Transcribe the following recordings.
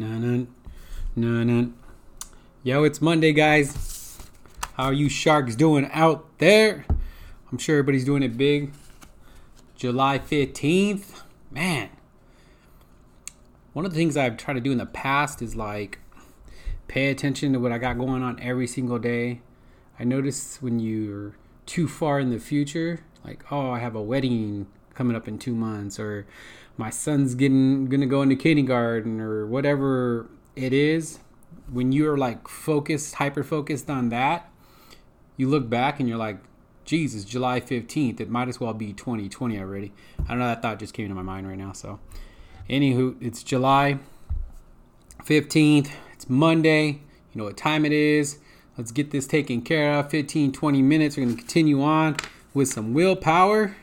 No, no, no, no. Yo, it's Monday, guys. How are you sharks doing out there? I'm sure everybody's doing it big. July 15th. Man. One of the things I've tried to do in the past is like pay attention to what I got going on every single day. I notice when you're too far in the future, like, oh, I have a wedding coming up in two months, or my son's getting gonna go into kindergarten, or whatever it is. When you're like focused, hyper focused on that, you look back and you're like, Jesus, July 15th. It might as well be 2020 already. I don't know. That thought just came to my mind right now. So, anywho, it's July 15th. It's Monday. You know what time it is. Let's get this taken care of. 15, 20 minutes. We're going to continue on with some willpower.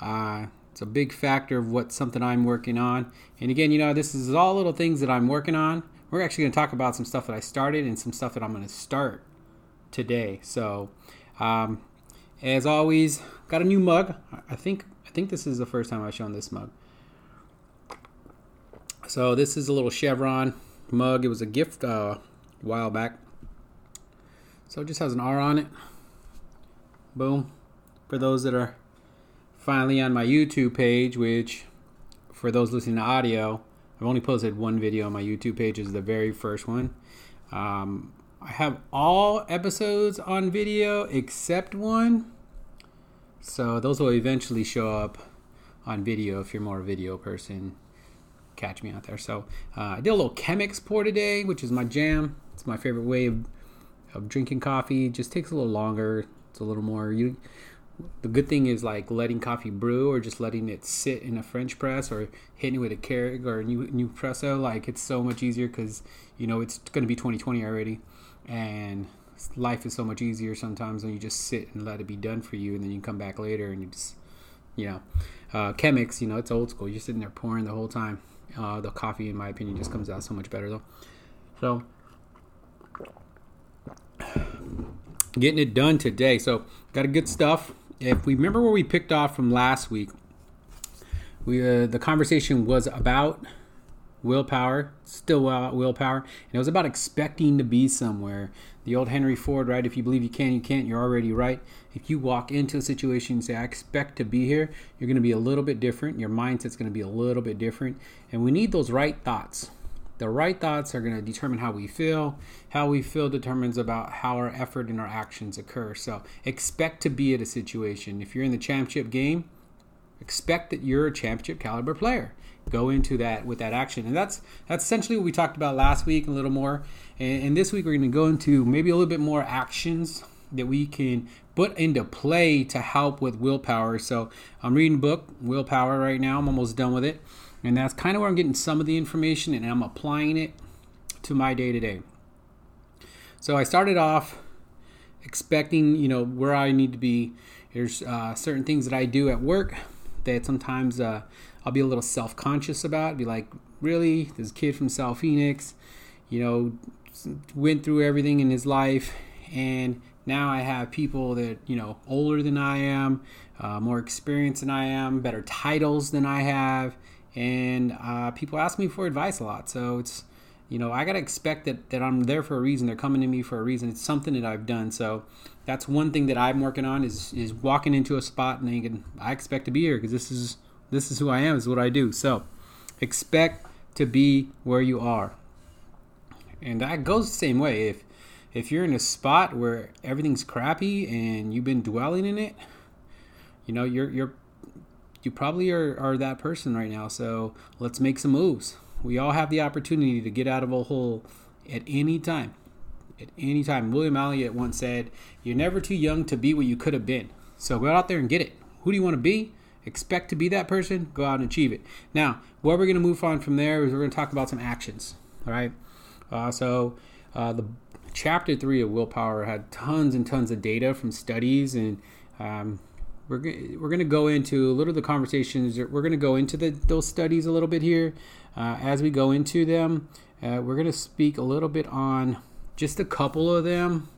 Uh, it's a big factor of what something I'm working on. And again, you know, this is all little things that I'm working on. We're actually going to talk about some stuff that I started and some stuff that I'm going to start today. So, um, as always, got a new mug. I think I think this is the first time I've shown this mug. So this is a little chevron mug. It was a gift uh, a while back. So it just has an R on it. Boom. For those that are finally on my YouTube page, which for those listening to audio, I've only posted one video on my YouTube page. Is the very first one. Um, I have all episodes on video except one. So those will eventually show up on video if you're more a video person. Catch me out there. So uh, I did a little Chemex pour today, which is my jam. It's my favorite way of, of drinking coffee. It just takes a little longer. It's a little more you. The good thing is like letting coffee brew or just letting it sit in a French press or hitting it with a Keurig or a new Nespresso. Like it's so much easier because you know it's going to be 2020 already. And life is so much easier sometimes when you just sit and let it be done for you and then you come back later and you just you know. Uh, you know it's old school. You're sitting there pouring the whole time. Uh, the coffee in my opinion just comes out so much better though. So getting it done today. So got a good stuff if we remember where we picked off from last week we uh, the conversation was about willpower, still willpower, and it was about expecting to be somewhere. The old Henry Ford, right? If you believe you can, you can't. You're already right. If you walk into a situation and say, "I expect to be here," you're going to be a little bit different. Your mindset's going to be a little bit different, and we need those right thoughts. The right thoughts are going to determine how we feel. How we feel determines about how our effort and our actions occur. So expect to be at a situation. If you're in the championship game, expect that you're a championship caliber player go into that with that action and that's that's essentially what we talked about last week a little more and, and this week we're going to go into maybe a little bit more actions that we can put into play to help with willpower so i'm reading book willpower right now i'm almost done with it and that's kind of where i'm getting some of the information and i'm applying it to my day to day so i started off expecting you know where i need to be. There's uh, certain things that i do at work that sometimes uh, I'll be a little self conscious about. Be like, really, this kid from South Phoenix, you know, went through everything in his life, and now I have people that you know older than I am, uh, more experienced than I am, better titles than I have, and uh, people ask me for advice a lot. So it's you know I gotta expect that that I'm there for a reason. They're coming to me for a reason. It's something that I've done. So that's one thing that I'm working on is is walking into a spot and thinking I expect to be here because this is this is who I am. This is what I do. So expect to be where you are, and that goes the same way. If if you're in a spot where everything's crappy and you've been dwelling in it, you know you're you're you probably are, are that person right now. So let's make some moves. We all have the opportunity to get out of a hole at any time at any time. William Elliot once said, You're never too young to be what you could have been. So go out there and get it. Who do you want to be? Expect to be that person, go out and achieve it. Now, what we're going to move on from there is we're going to talk about some actions. All right. Uh, so, uh, the chapter three of willpower had tons and tons of data from studies, and um, we're, we're going to go into a little of the conversations. We're going to go into the, those studies a little bit here. Uh, as we go into them, uh, we're going to speak a little bit on just a couple of them.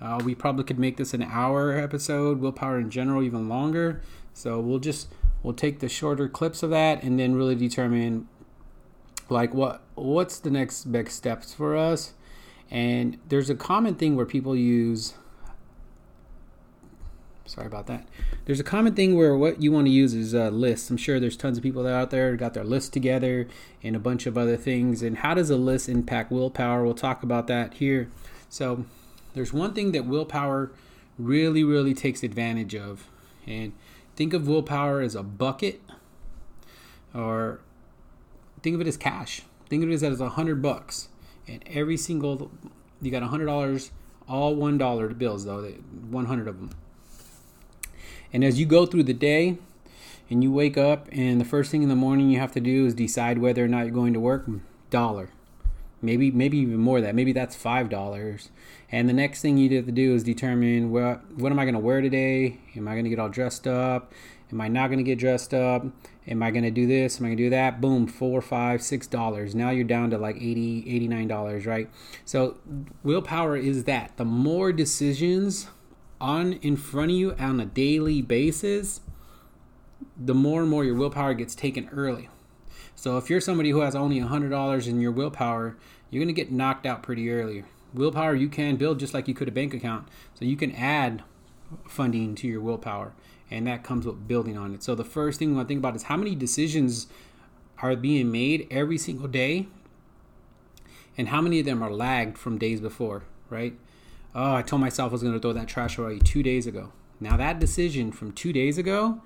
Uh, we probably could make this an hour episode, willpower in general, even longer. So we'll just we'll take the shorter clips of that and then really determine like what what's the next big steps for us and there's a common thing where people use sorry about that there's a common thing where what you want to use is uh, a list i'm sure there's tons of people out there got their list together and a bunch of other things and how does a list impact willpower we'll talk about that here so there's one thing that willpower really really takes advantage of and think of willpower as a bucket or think of it as cash. Think of it as a hundred bucks, and every single you got a hundred dollars, all one dollar bills though, one hundred of them. And as you go through the day, and you wake up, and the first thing in the morning you have to do is decide whether or not you're going to work. Mm, dollar, maybe maybe even more that. Maybe that's five dollars. And the next thing you have to do is determine what what am I going to wear today? Am I going to get all dressed up? Am I not going to get dressed up? Am I going to do this? Am I going to do that? Boom, four, five, six dollars. Now you're down to like 80, 89 dollars, right? So willpower is that. The more decisions on in front of you on a daily basis, the more and more your willpower gets taken early. So if you're somebody who has only $100 in your willpower, you're going to get knocked out pretty early. Willpower you can build just like you could a bank account. So you can add funding to your willpower and that comes with building on it. So the first thing we want to think about is how many decisions are being made every single day, and how many of them are lagged from days before, right? Oh, I told myself I was going to throw that trash away two days ago. Now that decision from two days ago,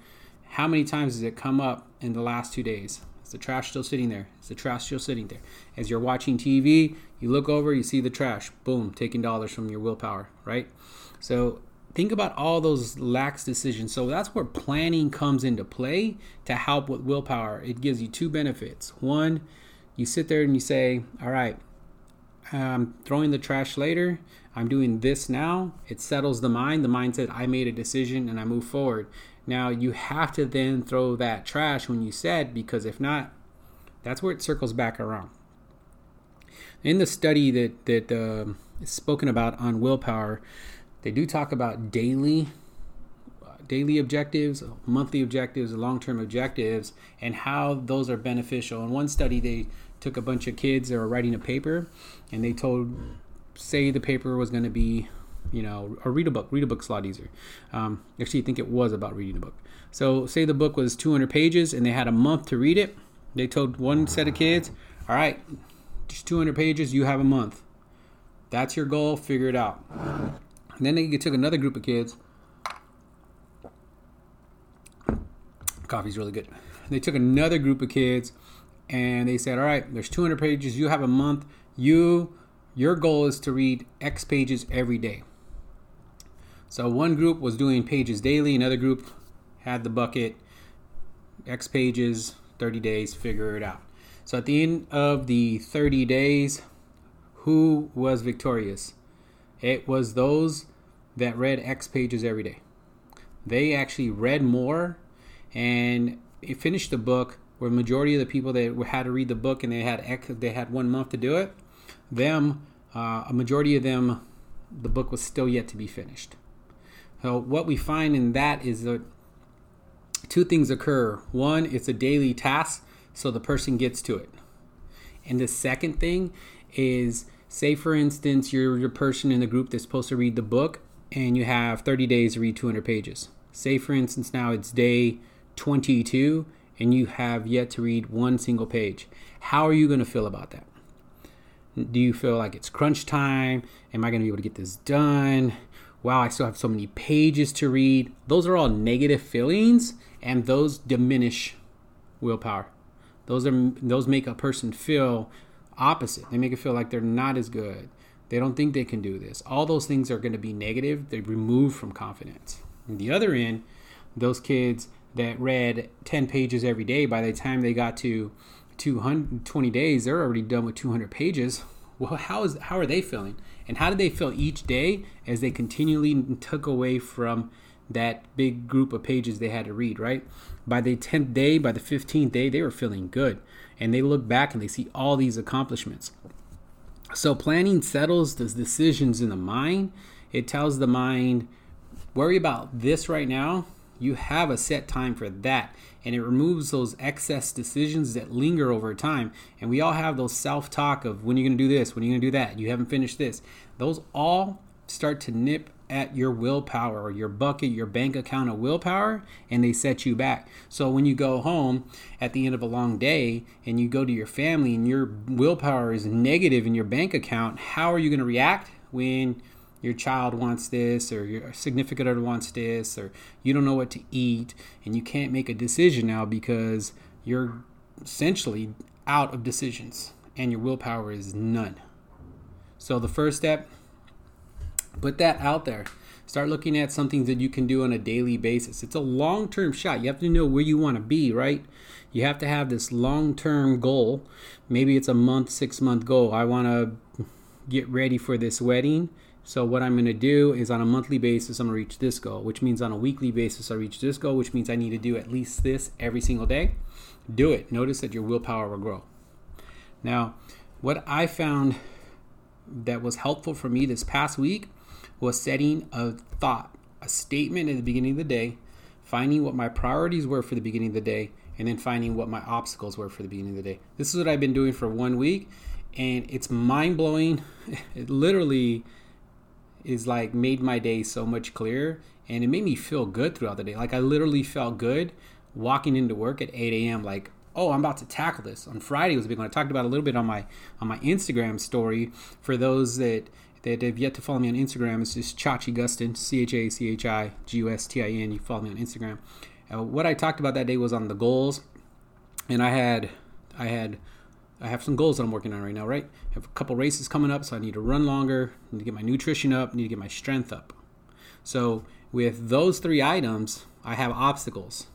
how many times does it come up in the last two days? Is the trash still sitting there? Is the trash still sitting there? As you're watching TV, you look over, you see the trash. Boom, taking dollars from your willpower, right? So think about all those lax decisions. So that's where planning comes into play to help with willpower. It gives you two benefits. One, you sit there and you say, All right, I'm throwing the trash later. I'm doing this now. It settles the mind. The mind said, I made a decision and I move forward. Now you have to then throw that trash when you said, because if not, that's where it circles back around. In the study that, that uh, is spoken about on willpower, they do talk about daily daily objectives, monthly objectives, long-term objectives, and how those are beneficial. In one study, they took a bunch of kids that were writing a paper, and they told, say the paper was going to be, you know, or read a book. Read a book's a lot easier. Um, actually, I think it was about reading a book. So, say the book was 200 pages, and they had a month to read it. They told one set of kids, "All right, just 200 pages. You have a month. That's your goal. Figure it out." And then they took another group of kids. Coffee's really good. They took another group of kids and they said, "All right, there's 200 pages. You have a month. You your goal is to read X pages every day." So one group was doing pages daily, another group had the bucket X pages, 30 days, figure it out. So at the end of the 30 days, who was victorious? It was those that read X pages every day. They actually read more and finished the book where majority of the people that had to read the book and they had X, they had one month to do it. Them, uh, a majority of them, the book was still yet to be finished. So what we find in that is that two things occur. One, it's a daily task, so the person gets to it. And the second thing is say for instance you're the person in the group that's supposed to read the book and you have 30 days to read 200 pages say for instance now it's day 22 and you have yet to read one single page how are you going to feel about that do you feel like it's crunch time am i going to be able to get this done wow i still have so many pages to read those are all negative feelings and those diminish willpower those are those make a person feel opposite. They make it feel like they're not as good. They don't think they can do this. All those things are going to be negative. They remove from confidence. On the other end, those kids that read 10 pages every day, by the time they got to 220 days, they're already done with 200 pages. Well, how is how are they feeling? And how did they feel each day as they continually took away from that big group of pages they had to read, right? By the 10th day, by the 15th day, they were feeling good and they look back and they see all these accomplishments. So planning settles the decisions in the mind. It tells the mind, worry about this right now, You have a set time for that. And it removes those excess decisions that linger over time. And we all have those self talk of when you're going to do this, when you're going to do that, you haven't finished this. Those all start to nip at your willpower or your bucket, your bank account of willpower, and they set you back. So when you go home at the end of a long day and you go to your family and your willpower is negative in your bank account, how are you going to react when your child wants this or your significant other wants this or you don't know what to eat and you can't make a decision now because you're essentially out of decisions and your willpower is none. So the first step put that out there. Start looking at something that you can do on a daily basis. It's a long term shot. You have to know where you want to be, right? You have to have this long term goal. Maybe it's a month, six month goal. I want to get ready for this wedding. So, what I'm going to do is on a monthly basis, I'm to reach this goal, which means on a weekly basis, I reach this goal, which means I need to do at least this every single day. Do it. Notice that your willpower will grow. Now, what I found that was helpful for me this past week was setting a thought, a statement at the beginning of the day, finding what my priorities were for the beginning of the day, and then finding what my obstacles were for the beginning of the day. This is what I've been doing for one week, and it's mind blowing. It literally is like made my day so much clearer, and it made me feel good throughout the day. Like I literally felt good walking into work at 8 a.m. Like, oh, I'm about to tackle this. On Friday was a big one. I talked about a little bit on my on my Instagram story for those that that have yet to follow me on Instagram, it's just Chachi Gustin, C H A C H I G U S T I N. You follow me on Instagram. Uh, what I talked about that day was on the goals, and I had, I had, I have some goals that I'm working on right now. Right, I have a couple races coming up, so I need to run longer. I need to get my nutrition up. I need to get my strength up. So with those three items, I have obstacles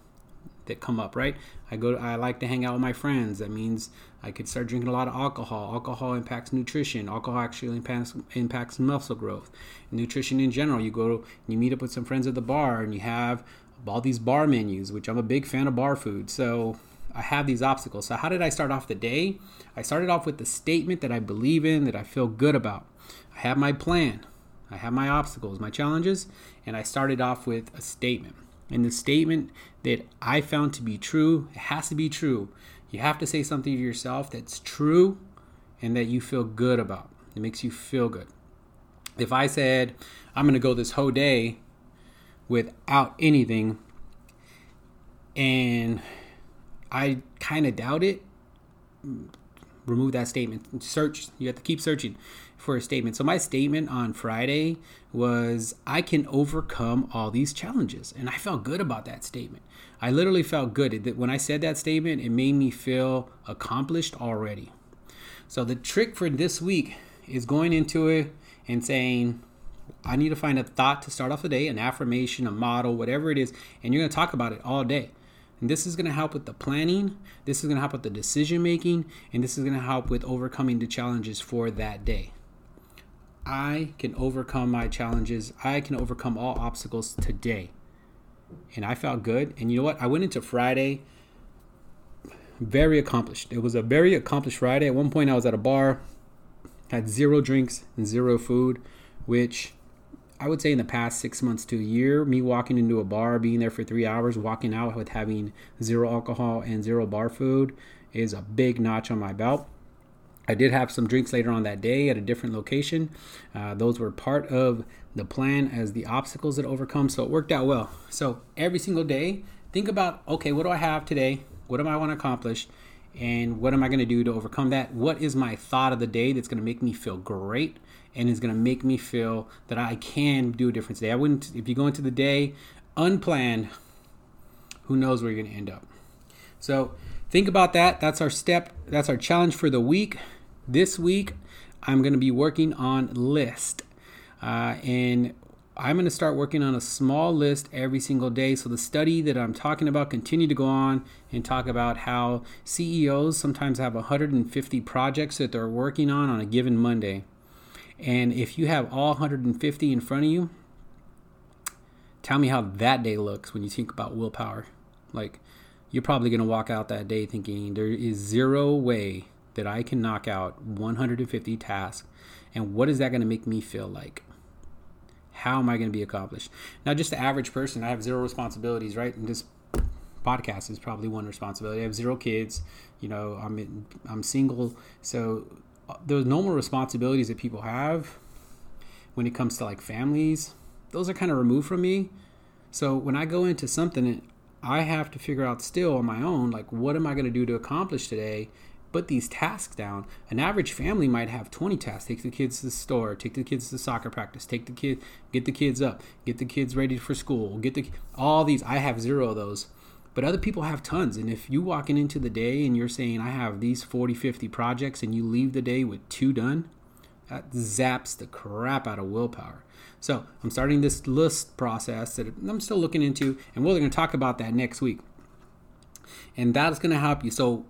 that come up. Right, I go. To, I like to hang out with my friends. That means I could start drinking a lot of alcohol. Alcohol impacts nutrition. Alcohol actually impacts impacts muscle growth. Nutrition in general. You go you meet up with some friends at the bar and you have all these bar menus, which I'm a big fan of bar food. So I have these obstacles. So how did I start off the day? I started off with the statement that I believe in, that I feel good about. I have my plan. I have my obstacles, my challenges, and I started off with a statement. And the statement that I found to be true, it has to be true, you have to say something to yourself that's true and that you feel good about. It makes you feel good. If I said, I'm going to go this whole day without anything, and I kind of doubt it, remove that statement. Search. You have to keep searching for a statement. So my statement on Friday was I can overcome all these challenges. And I felt good about that statement. I literally felt good. When I said that statement, it made me feel accomplished already. So the trick for this week is going into it and saying, I need to find a thought to start off the day, an affirmation, a model, whatever it is, and you're going to talk about it all day. And this is going to help with the planning, this is going to help with the decision making, and this is going to help with overcoming the challenges for that day. I can overcome my challenges. I can overcome all obstacles today. And I felt good. And you know what? I went into Friday very accomplished. It was a very accomplished Friday. At one point, I was at a bar, had zero drinks and zero food, which I would say in the past six months to a year, me walking into a bar, being there for three hours, walking out with having zero alcohol and zero bar food is a big notch on my belt. I did have some drinks later on that day at a different location. Uh, those were part of the plan as the obstacles that overcome, so it worked out well. So every single day, think about okay, what do I have today? What do I want to accomplish? And what am I going to do to overcome that? What is my thought of the day that's going to make me feel great? And it's going to make me feel that I can do a difference today. I wouldn't, if you go into the day unplanned, who knows where you're going to end up. So think about that. That's our step. That's our challenge for the week. This week, I'm going to be working on list. Uh, and I'm going to start working on a small list every single day. So the study that I'm talking about continue to go on and talk about how CEOs sometimes have 150 projects that they're working on on a given Monday. And if you have all 150 in front of you, tell me how that day looks when you think about willpower. Like, you're probably going to walk out that day thinking there is zero way that I can knock out 150 tasks. And what is that going to make me feel like? How am I going to be accomplished? Now, just the average person, I have zero responsibilities, right? And this podcast is probably one responsibility. I have zero kids. You know, I'm I'm single, so those normal responsibilities that people have when it comes to like families, those are kind of removed from me. So when I go into something, I have to figure out still on my own, like what am I going to do to accomplish today? Put these tasks down. An average family might have 20 tasks. Take the kids to the store, take the kids to soccer practice, take the kid, get the kids up, get the kids ready for school, get the all these. I have zero of those but other people have tons. And if you walking into the day and you're saying i have these 40 50 projects and you leave the day with two done that zaps the crap out of willpower. So i'm starting this list process that i'm still looking into and we're going to talk about that next week. And that's going to help you. So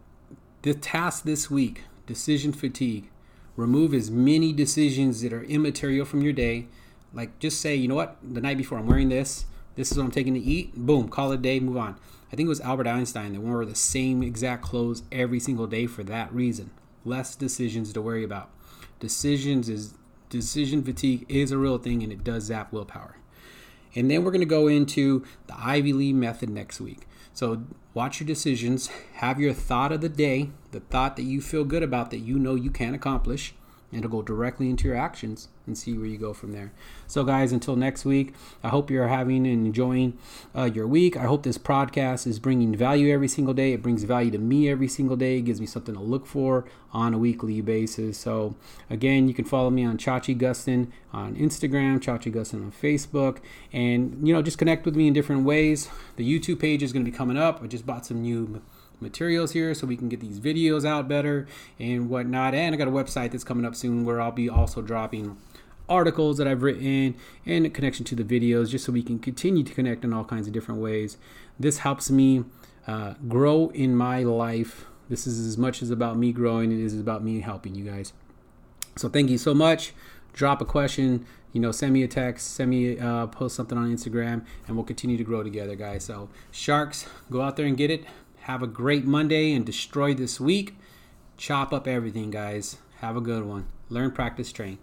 the task this week decision fatigue. Remove as many decisions that are immaterial from your day. Like just say you know what? The night before i'm wearing this. This is what i'm taking to eat. Boom call it a day move on I think it was Albert Einstein that wore the same exact clothes every single day for that reason. Less decisions to worry about. Decisions is decision fatigue is a real thing and it does zap willpower. And then we're going to go into the Ivy Lee method next week. So watch your decisions, have your thought of the day, the thought that you feel good about that you know you can accomplish, it'll go directly into your actions and see where you go from there. So, guys, until next week, I hope you're having and enjoying uh, your week. I hope this podcast is bringing value every single day. It brings value to me every single day. It gives me something to look for on a weekly basis. So, again, you can follow me on Chachi Gustin on Instagram, Chachi Gustin on Facebook, and you know, just connect with me in different ways. The YouTube page is going to be coming up. I just bought some new materials here so we can get these videos out better and whatnot. And I got a website that's coming up soon where I'll be also dropping articles that I've written and connection to the videos just so we can continue to connect in all kinds of different ways. This helps me uh, grow in my life. This is as much as about me growing, it is about me helping you guys. So thank you so much. Drop a question, you know, send me a text, send me uh, post something on Instagram, and we'll continue to grow together, guys. So sharks, go out there and get it. Have a great Monday and destroy this week. Chop up everything, guys. Have a good one. Learn, practice, train.